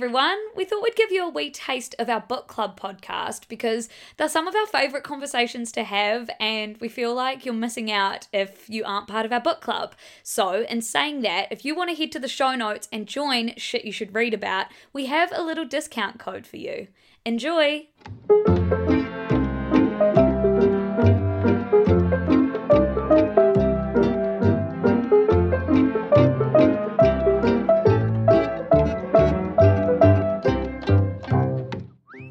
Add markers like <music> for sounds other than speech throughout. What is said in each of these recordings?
everyone. We thought we'd give you a wee taste of our book club podcast because they're some of our favourite conversations to have, and we feel like you're missing out if you aren't part of our book club. So, in saying that, if you want to head to the show notes and join Shit You Should Read About, we have a little discount code for you. Enjoy!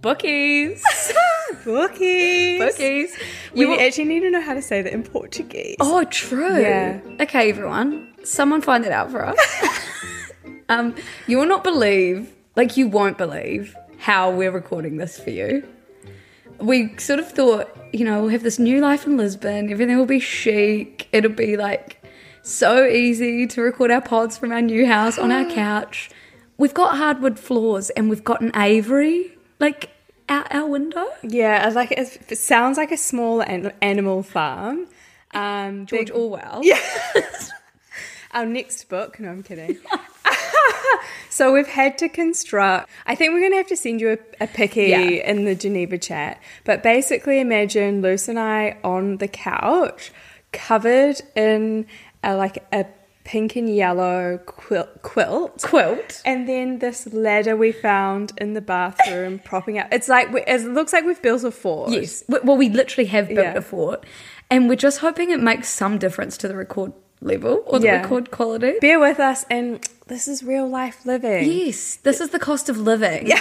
Bookies. <laughs> Bookies. Bookies. We actually need to know how to say that in Portuguese. Oh, true. Yeah. Okay, everyone. Someone find that out for us. <laughs> um, you will not believe, like you won't believe, how we're recording this for you. We sort of thought, you know, we'll have this new life in Lisbon. Everything will be chic. It'll be like so easy to record our pods from our new house on our <gasps> couch. We've got hardwood floors and we've got an aviary like out our window. Yeah, I like it. It sounds like a small an- animal farm. Um, <laughs> George big- Orwell. Yeah. <laughs> <laughs> Our next book. No, I'm kidding. so we've had to construct. I think we're going to have to send you a, a picky Yeah. in the Geneva chat. But basically, imagine Luce and I on the couch, covered in a, like a pink and yellow quilt. quilt. Quilt. And then this ladder we found in the bathroom <laughs> propping up. It's like it looks like we've built a fort. Yes. Well, we literally have built Yeah. a fort, and we're just hoping it makes some difference to the record level or the Yeah. record quality. Bear with us, and this is real life living. Yes, this is the cost of living. Yeah.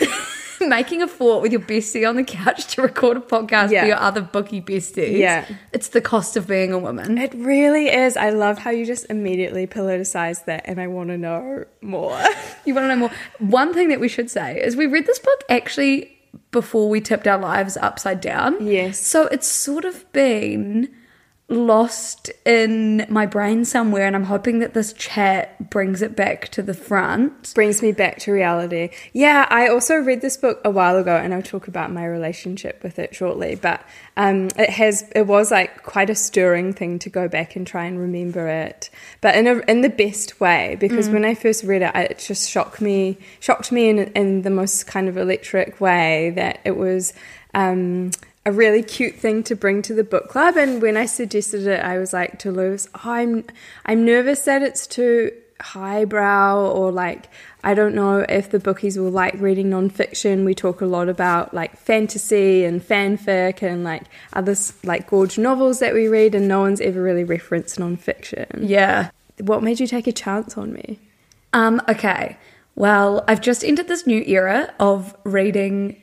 <laughs> <laughs> Making a fort with your bestie on the couch to record a podcast Yeah. for your other bookie besties. Yeah. It's the cost of being a woman. It really is. I love how you just immediately politicized that, and I want to know more. <laughs> You want to know more? One thing that we should say is we read this book actually before we tipped our lives upside down. Yes. So it's sort of been lost in my brain somewhere, and I'm hoping that this chat brings it back to the front. Brings me back to reality. Yeah, I also read this book a while ago, and I'll talk about my relationship with it shortly. But um, it has, it was like quite a stirring thing to go back and try and remember it, but in a in the best way. Because when I first read it, I, it just shocked me, shocked me in in the most kind of electric way that it was. Um, a really cute thing to bring to the book club. And when I suggested it, I was like to Luce, oh, I'm I'm nervous that it's too highbrow or like I don't know if the bookies will like reading nonfiction. We talk a lot about like fantasy and fanfic and like other like gorge novels that we read, and no one's ever really referenced nonfiction. Yeah. What made you take a chance on me? Um, okay. Well, I've just entered this new era of reading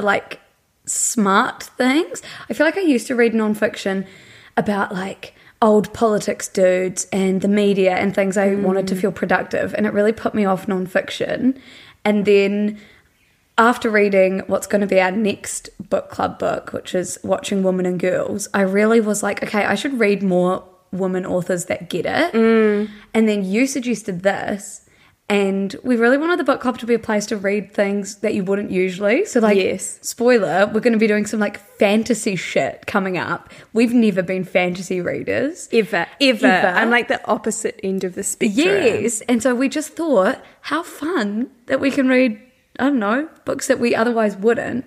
like smart things. I feel like I used to read nonfiction about like old politics dudes and the media and things I wanted to mm. feel productive, and it really put me off nonfiction. And then after reading what's going to be our next book club book, which is Watching Women and Girls, I really was like, okay, I should read more women authors that get it. Mm. And then you suggested this. And we really wanted the book club to be a place to read things that you wouldn't usually. So, like, Yes. spoiler, we're going to be doing some like fantasy shit coming up. We've never been fantasy readers. Ever, ever. Ever. I'm like the opposite end of the spectrum. Yes. And so we just thought, how fun that we can read, I don't know, books that we otherwise wouldn't.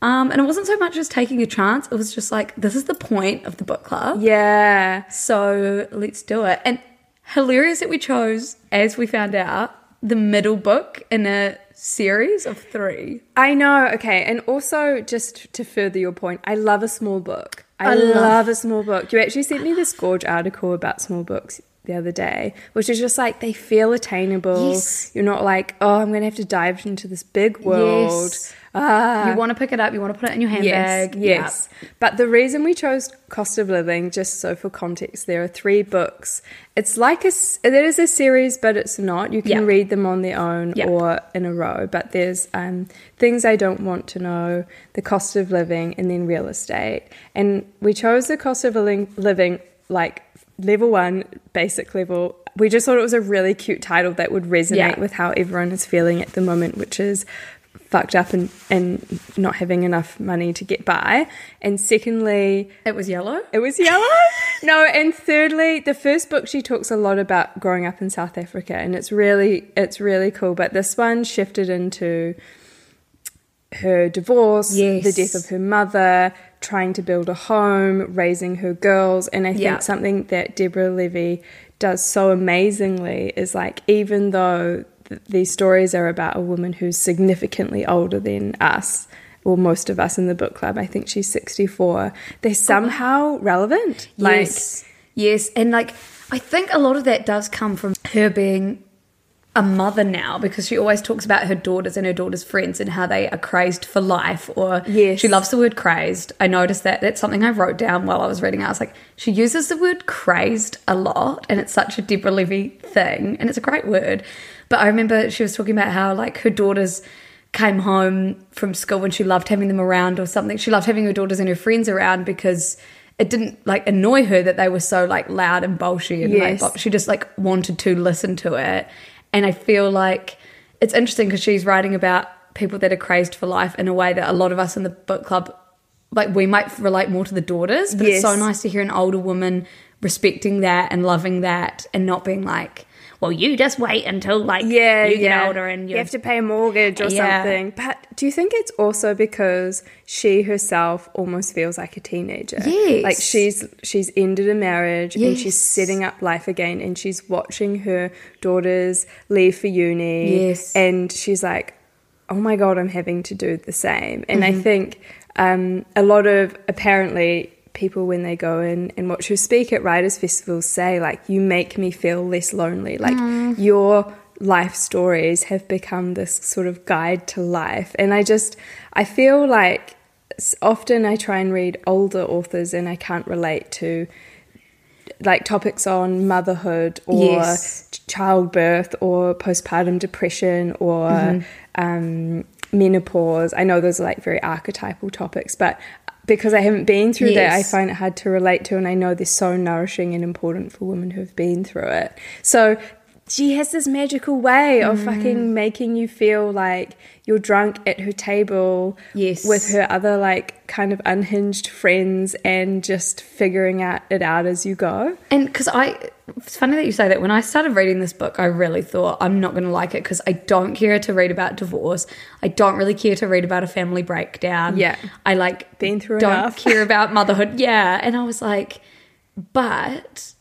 Um, and it wasn't so much as taking a chance, it was just like, this is the point of the book club. Yeah. So let's do it. And hilarious that we chose, as we found out, the middle book in a series of three. I know. Okay, and also just to further your point, I love a small book. I, I love- love, a small book. You actually sent me this gorge article about small books the other day, which is just like they feel attainable. Yes. You're not like, oh, I'm going to have to dive into this big world Yes. you want to pick it up, you want to put it in your handbag. Yes, yes. But the reason we chose Cost of Living, just so for context, there are three books. It's like a it is a series, but it's not. You can Yeah. read them on their own Yeah. or in a row. But there's um, things I don't want to know, the cost of living, and then real estate. And we chose the cost of living like level one, basic level. We just thought it was a really cute title that would resonate Yeah. with how everyone is feeling at the moment, which is fucked up and, and not having enough money to get by. And secondly, It was yellow. it was yellow. <laughs> no, and thirdly, the first book she talks a lot about growing up in South Africa, and it's really it's really cool. But this one shifted into her divorce, Yes. the death of her mother, trying to build a home, raising her girls, and I think Yeah. something that Deborah Levy does so amazingly is like even though th- these stories are about a woman who's significantly older than us or most of us in the book club i think she's 64 they're oh, somehow relevant like yes. Yes. And like, I think a lot of that does come from her being a mother now because she always talks about her daughters and her daughters' friends and how they are crazed for life or Yes. she loves the word crazed. I noticed that. That's something I wrote down while I was reading. I was like, she uses the word crazed a lot and it's such a Deborah Levy thing and it's a great word. But I remember she was talking about how like her daughters came home from school and she loved having them around or something. She loved having her daughters and her friends around because it didn't like annoy her that they were so like loud and bolshy and Yes. like she just like wanted to listen to it. And I feel like it's interesting because she's writing about people that are crazed for life in a way that a lot of us in the book club like we might relate more to the daughters, but it's so nice to hear an older woman respecting that and loving that and not being like, well, you just wait until like yeah, you get older and you have to pay a mortgage or Yeah. something. But do you think it's also because she herself almost feels like a teenager? Yes. like she's she's ended a marriage and she's setting up life again, and she's watching her daughters leave for uni. Yes. and she's like, oh my god, I'm having to do the same. And Mm-hmm. I think um, a lot of apparently people when they go in and watch her speak at writers festivals say like you make me feel less lonely like Mm. your life stories have become this sort of guide to life and i just i feel like often i try and read older authors and i can't relate to like topics on motherhood or Yes. childbirth or postpartum depression or Mm-hmm. um, menopause. I know those are like very archetypal topics, but because I haven't been through that, I find it hard to relate to, and I know they're so nourishing and important for women who have been through it. So she has this magical way of Mm. fucking making you feel like you're drunk at her table Yes. with her other like kind of unhinged friends and just figuring out it out as you go. And because I, it's funny that you say that. When I started reading this book, I really thought I'm not going to like it because I don't care to read about divorce. I don't really care to read about a family breakdown. Yeah. I like Been through don't enough. care about <laughs> motherhood. Yeah, and I was like, but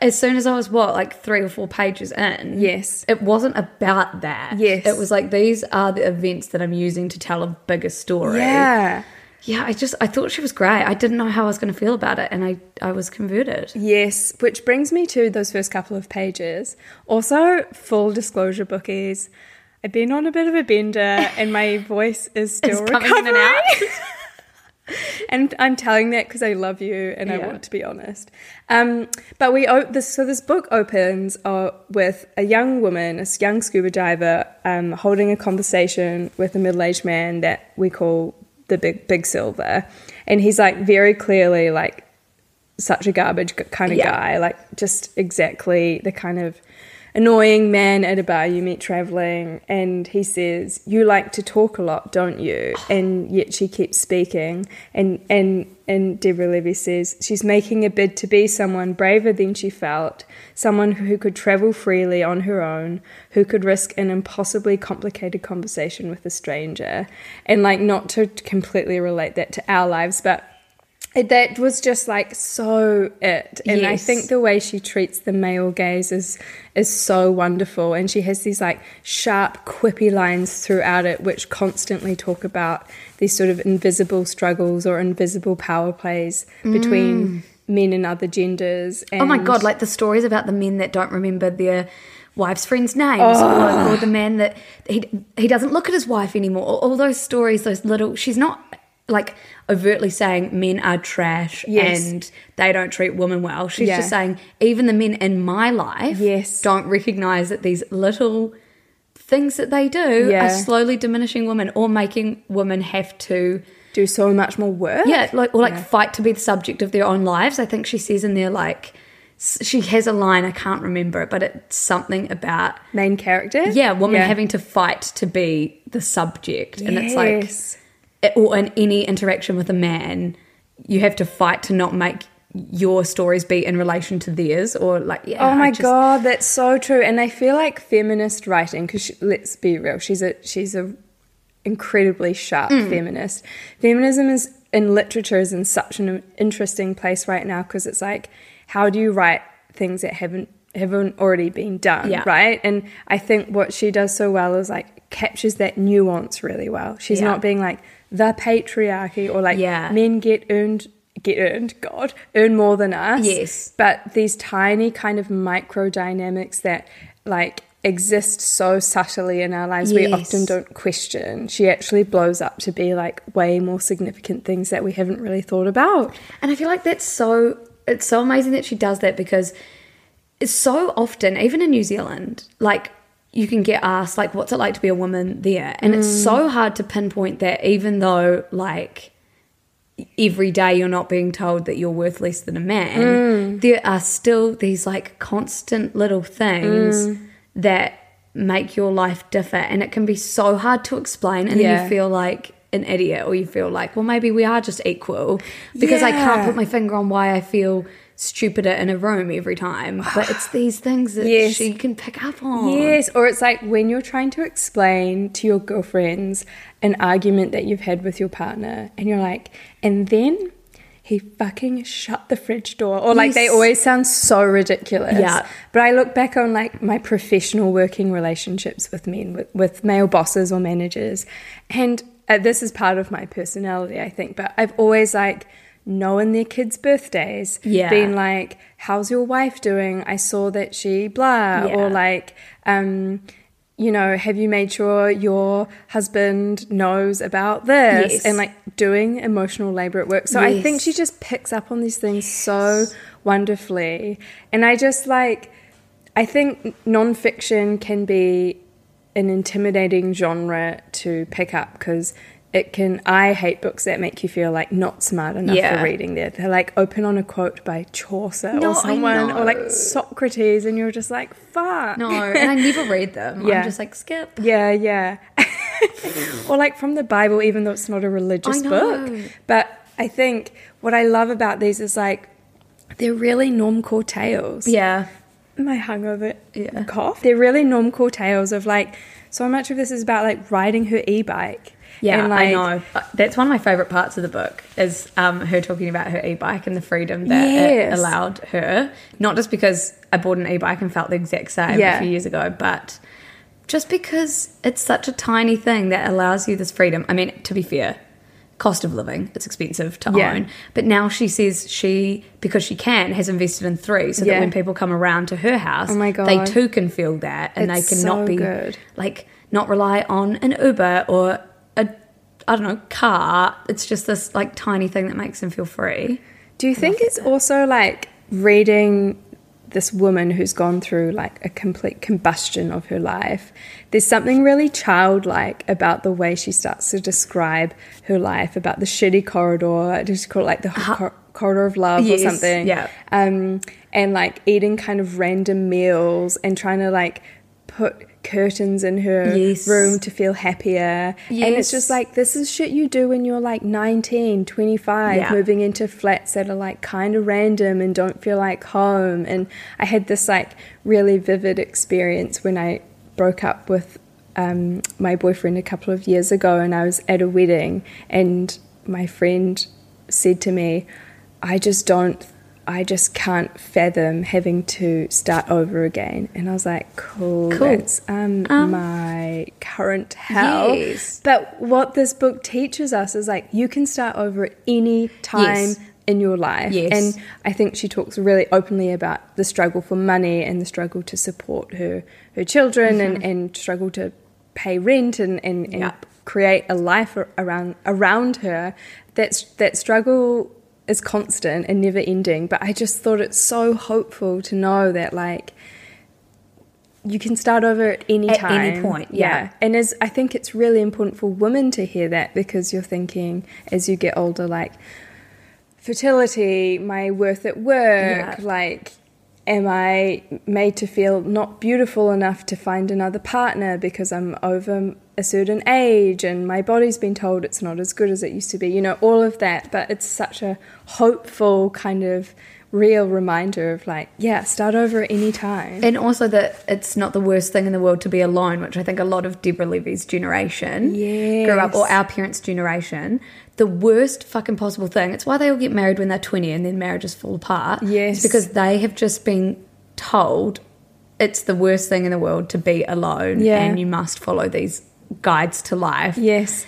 as soon as I was what like three or four pages in, Yes. it wasn't about that. Yes. it was like these are the events that I'm using to tell a bigger story. Yeah. yeah. I just I thought she was great. I didn't know how I was going to feel about it, and I I was converted. Yes, which brings me to those first couple of pages. Also, full disclosure, bookies. I've been on a bit of a bender and my voice is <laughs> still It's coming in and recovering. <laughs> and I'm telling that because I love you and I want to be honest. Um, but we o- this so this book opens uh, with a young woman, a young scuba diver, um, holding a conversation with a middle-aged man that we call the big big silver, and he's like very clearly like such a garbage kind of Yeah. guy, like just exactly the kind of annoying man at a bar you meet traveling. And he says, "You like to talk a lot, don't you?" And yet she keeps speaking. And and and Deborah Levy says she's making a bid to be someone braver than she felt, someone who could travel freely on her own, who could risk an impossibly complicated conversation with a stranger, and like not to completely relate that to our lives, but that was just like so it. And i think the way she treats the male gaze is is so wonderful. And she has these like sharp quippy lines throughout it which constantly talk about these sort of invisible struggles or invisible power plays between mm. men and other genders. And Oh my god, like the stories about the men that don't remember their wife's friends' names or, or the man that he he doesn't look at his wife anymore. All those stories, those little. She's not like overtly saying men are trash Yes. and they don't treat women well. She's Yeah. just saying even the men in my life Yes. don't recognize that these little things that they do Yeah. are slowly diminishing women or making women have to Do so much more work. yeah, like or like fight to be the subject of their own lives. I think she says in there like she has a line I can't remember it, but it's something about Main character. yeah, women having to fight to be the subject, and it's like Yes. Or in any interaction with a man, you have to fight to not make your stories be in relation to theirs or like yeah. Oh my just- god, that's so true. And I feel like feminist writing, because let's be real, she's a she's a incredibly sharp Mm. feminist. Feminism is in literature is in such an interesting place right now because it's like, how do you write things that haven't haven't already been done, Yeah. right? And I think what she does so well is like captures that nuance really well. She's Yeah. not being like the patriarchy or like Yeah. men get earned get earned god earn more than us Yes. but these tiny kind of micro dynamics that like exist so subtly in our lives we Yes. often don't question she actually blows up to be like way more significant things that we haven't really thought about And I feel like that's so it's so amazing that she does that because it's so often, even in New Zealand, like you can get asked like what's it like to be a woman there? And it's so mm. hard to pinpoint that even though like every day you're not being told that you're worth less than a man, mm. there are still these like constant little things mm. that make your life differ. And it can be so hard to explain. And then Yeah. you feel like an idiot or you feel like well maybe we are just equal because I can't put my finger on why I feel stupider in a room every time but it's <sighs> these things that Yes. she can pick up on Yes, or it's like when you're trying to explain to your girlfriends an argument that you've had with your partner, and you're like, and then he fucking shut the fridge door, or like they always sound so ridiculous. Yeah. But I look back on like my professional working relationships with men, with, with male bosses or managers, and uh, this is part of my personality, I think. But I've always like known their kids' birthdays, Yeah. being like, "How's your wife doing? I saw that she blah," Yeah. or like, um, you know, have you made sure your husband knows about this? Yes. And like doing emotional labor at work. So I think she just picks up on these things so wonderfully. And I just like, I think nonfiction can be an intimidating genre to pick up because it can. I hate books that make you feel like not smart enough Yeah. for reading. They're, they're like open on a quote by Chaucer No, or someone, or like Socrates, and you're just like, fuck. no and I never read <laughs> them Yeah. I'm just like skip Yeah, yeah. <laughs> or like from the Bible, even though it's not a religious book. But I think what I love about these is like they're really normcore tales. yeah My hungover Yeah. cough. They're really normcore tales of like so much of this is about like riding her e bike. Yeah, and, I know. Uh, That's one of my favorite parts of the book is um, her talking about her e-bike and the freedom that it allowed her. Not just because I bought an e-bike and felt the exact same Yeah. a few years ago, but just because it's such a tiny thing that allows you this freedom. I mean, to be fair, cost of living, it's expensive to Yeah. own. But now she says she, because she can, has invested in three so that when people come around to her house, Oh my God. they too can feel that and It's they can not so be good. like not rely on an Uber or I don't know car. It's just this like tiny thing that makes them feel free. Do you think it's also like reading this woman who's gone through like a complete combustion of her life? There's something really childlike about the way she starts to describe her life, about the shitty corridor. I just call it like the cor- corridor of love Yes, or something. yeah. Um, and like eating kind of random meals and trying to like put curtains in her Yes. room to feel happier. And it's just like, this is shit you do when you're like 19, 25, Yeah. moving into flats that are like kind of random and don't feel like home. And I had this like really vivid experience when I broke up with um, my boyfriend a couple of years ago and I was at a wedding and my friend said to me, I just don't. I just can't fathom having to start over again. And I was like, cool, Cool. that's um, my current hell. Yes. But what this book teaches us is like you can start over at any time Yes. in your life. Yes. And I think she talks really openly about the struggle for money and the struggle to support her her children and, and struggle to pay rent and, and, and Yep. create a life around around her. That's that struggle is constant and never ending. But I just thought it's so hopeful to know that like you can start over at any At time. any point, yeah. And as I think it's really important for women to hear that because you're thinking as you get older, like fertility, my worth at work, Yeah. like am I made to feel not beautiful enough to find another partner because I'm over a certain age and my body's been told it's not as good as it used to be, you know, all of that. But it's such a hopeful kind of real reminder of like, yeah, start over at any time. And also that it's not the worst thing in the world to be alone, which I think a lot of Deborah Levy's generation grew up, or our parents' generation. The worst fucking possible thing. It's why they all get married when they're 20 and then marriages fall apart. Yes. It's because they have just been told it's the worst thing in the world to be alone Yeah. and you must follow these guides to life. yes.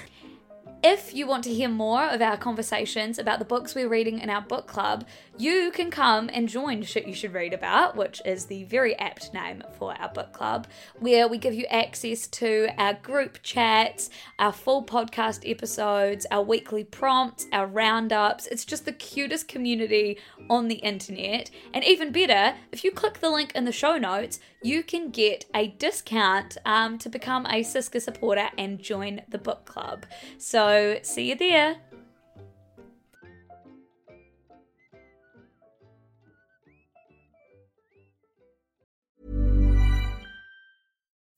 If you want to hear more of our conversations about the books we're reading in our book club, you can come and join Shit You Should Read About, which is the very apt name for our book club, where we give you access to our group chats, our full podcast episodes, our weekly prompts, our roundups. It's just the cutest community on the internet. And even better, if you click the link in the show notes, you can get a discount um, to become a SYSCA supporter and join the book club. So, see you there.